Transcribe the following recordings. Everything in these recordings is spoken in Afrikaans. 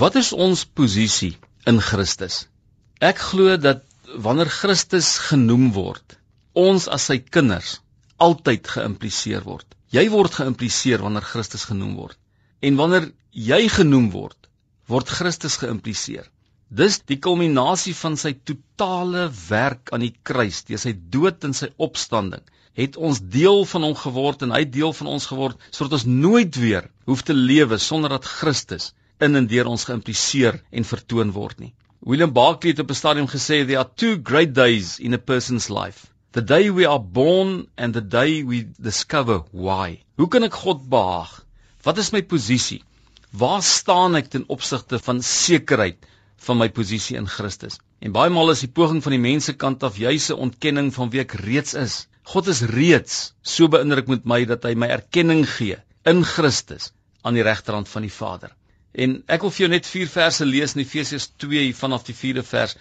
Wat is ons posisie in Christus? Ek glo dat wanneer Christus genoem word, ons as sy kinders altyd geïmpliseer word. Jy word geïmpliseer wanneer Christus genoem word. En wanneer jy genoem word, word Christus geïmpliseer. Dis die kulminasie van sy totale werk aan die kruis, deur sy dood en sy opstanding het ons deel van hom geword en hy deel van ons geword sodat ons nooit weer hoef te lewe sonder dat Christus in en deur ons geïmpliseer en vertoon word nie. William Barclay het op 'n stadium gesê there are two great days in a person's life. The day we are born and the day we discover why. Hoe kan ek God behaag? Wat is my posisie? Waar staan ek ten opsigte van sekerheid van my posisie in Christus? En baie maal is die poging van die mense kant af juis 'n ontkenning van wie ek reeds is. God is reeds so beïndruk met my dat hy my erkenning gee in Christus aan die regterhand van die Vader. En ek wil vir jou net vier verse lees in Efesiërs 2 vanaf die 4de vers.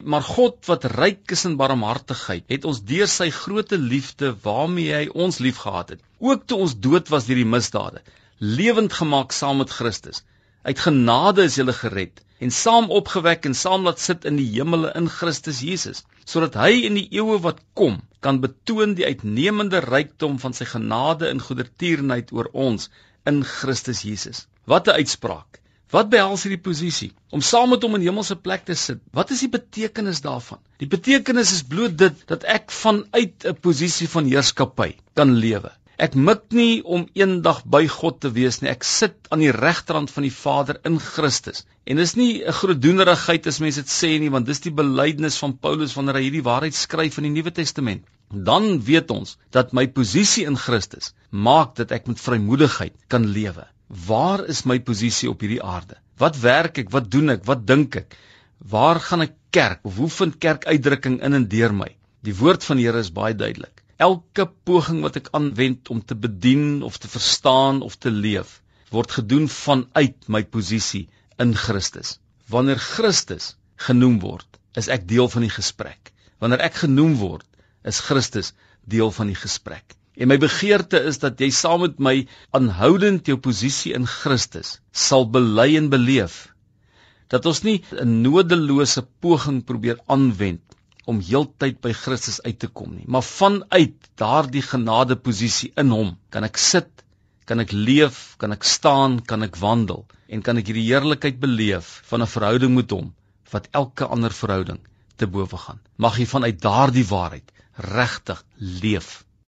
Maar God wat ryk is in barmhartigheid, het ons deur sy groote liefde waarmee hy ons liefgehad het, ook toe ons dood was deur die misdade, lewend gemaak saam met Christus. Uit genade is jy gered en saam opgewek en saam laat sit in die hemele in Christus Jesus, sodat hy in die eeue wat kom kan betoon die uitnemende rykdom van sy genade en goedertierenheid oor ons in Christus Jesus. Wat 'n uitspraak. Wat behels hierdie posisie om saam met hom in hemelse plek te sit? Wat is die betekenis daarvan? Die betekenis is bloot dit dat ek vanuit 'n posisie van heerskappy kan lewe. Ek mik nie om eendag by God te wees nie. Ek sit aan die regterrand van die Vader in Christus. En dis nie 'n groot doenerigheid as mense dit sê nie, want dis die belydenis van Paulus wanneer hy hierdie waarheid skryf in die Nuwe Testament. Dan weet ons dat my posisie in Christus maak dat ek met vrymoedigheid kan lewe. Waar is my posisie op hierdie aarde? Wat werk ek? Wat doen ek? Wat dink ek? Waar gaan ek kerk? Of hoe vind kerk uitdrukking in en deur my? Die woord van die Here is baie duidelik. Elke poging wat ek aanwend om te bedien of te verstaan of te leef, word gedoen vanuit my posisie in Christus. Wanneer Christus genoem word, is ek deel van die gesprek. Wanneer ek genoem word, is Christus deel van die gesprek. En my begeerte is dat jy saam met my aanhoudend jou posisie in Christus sal bely en beleef. Dat ons nie 'n nodelose poging probeer aanwend om heeltyd by Christus uit te kom nie, maar vanuit daardie genadeposisie in hom kan ek sit, kan ek leef, kan ek staan, kan ek wandel en kan ek hierdie heerlikheid beleef van 'n verhouding met hom wat elke ander verhouding te bowe gaan. Mag jy vanuit daardie waarheid regtig leef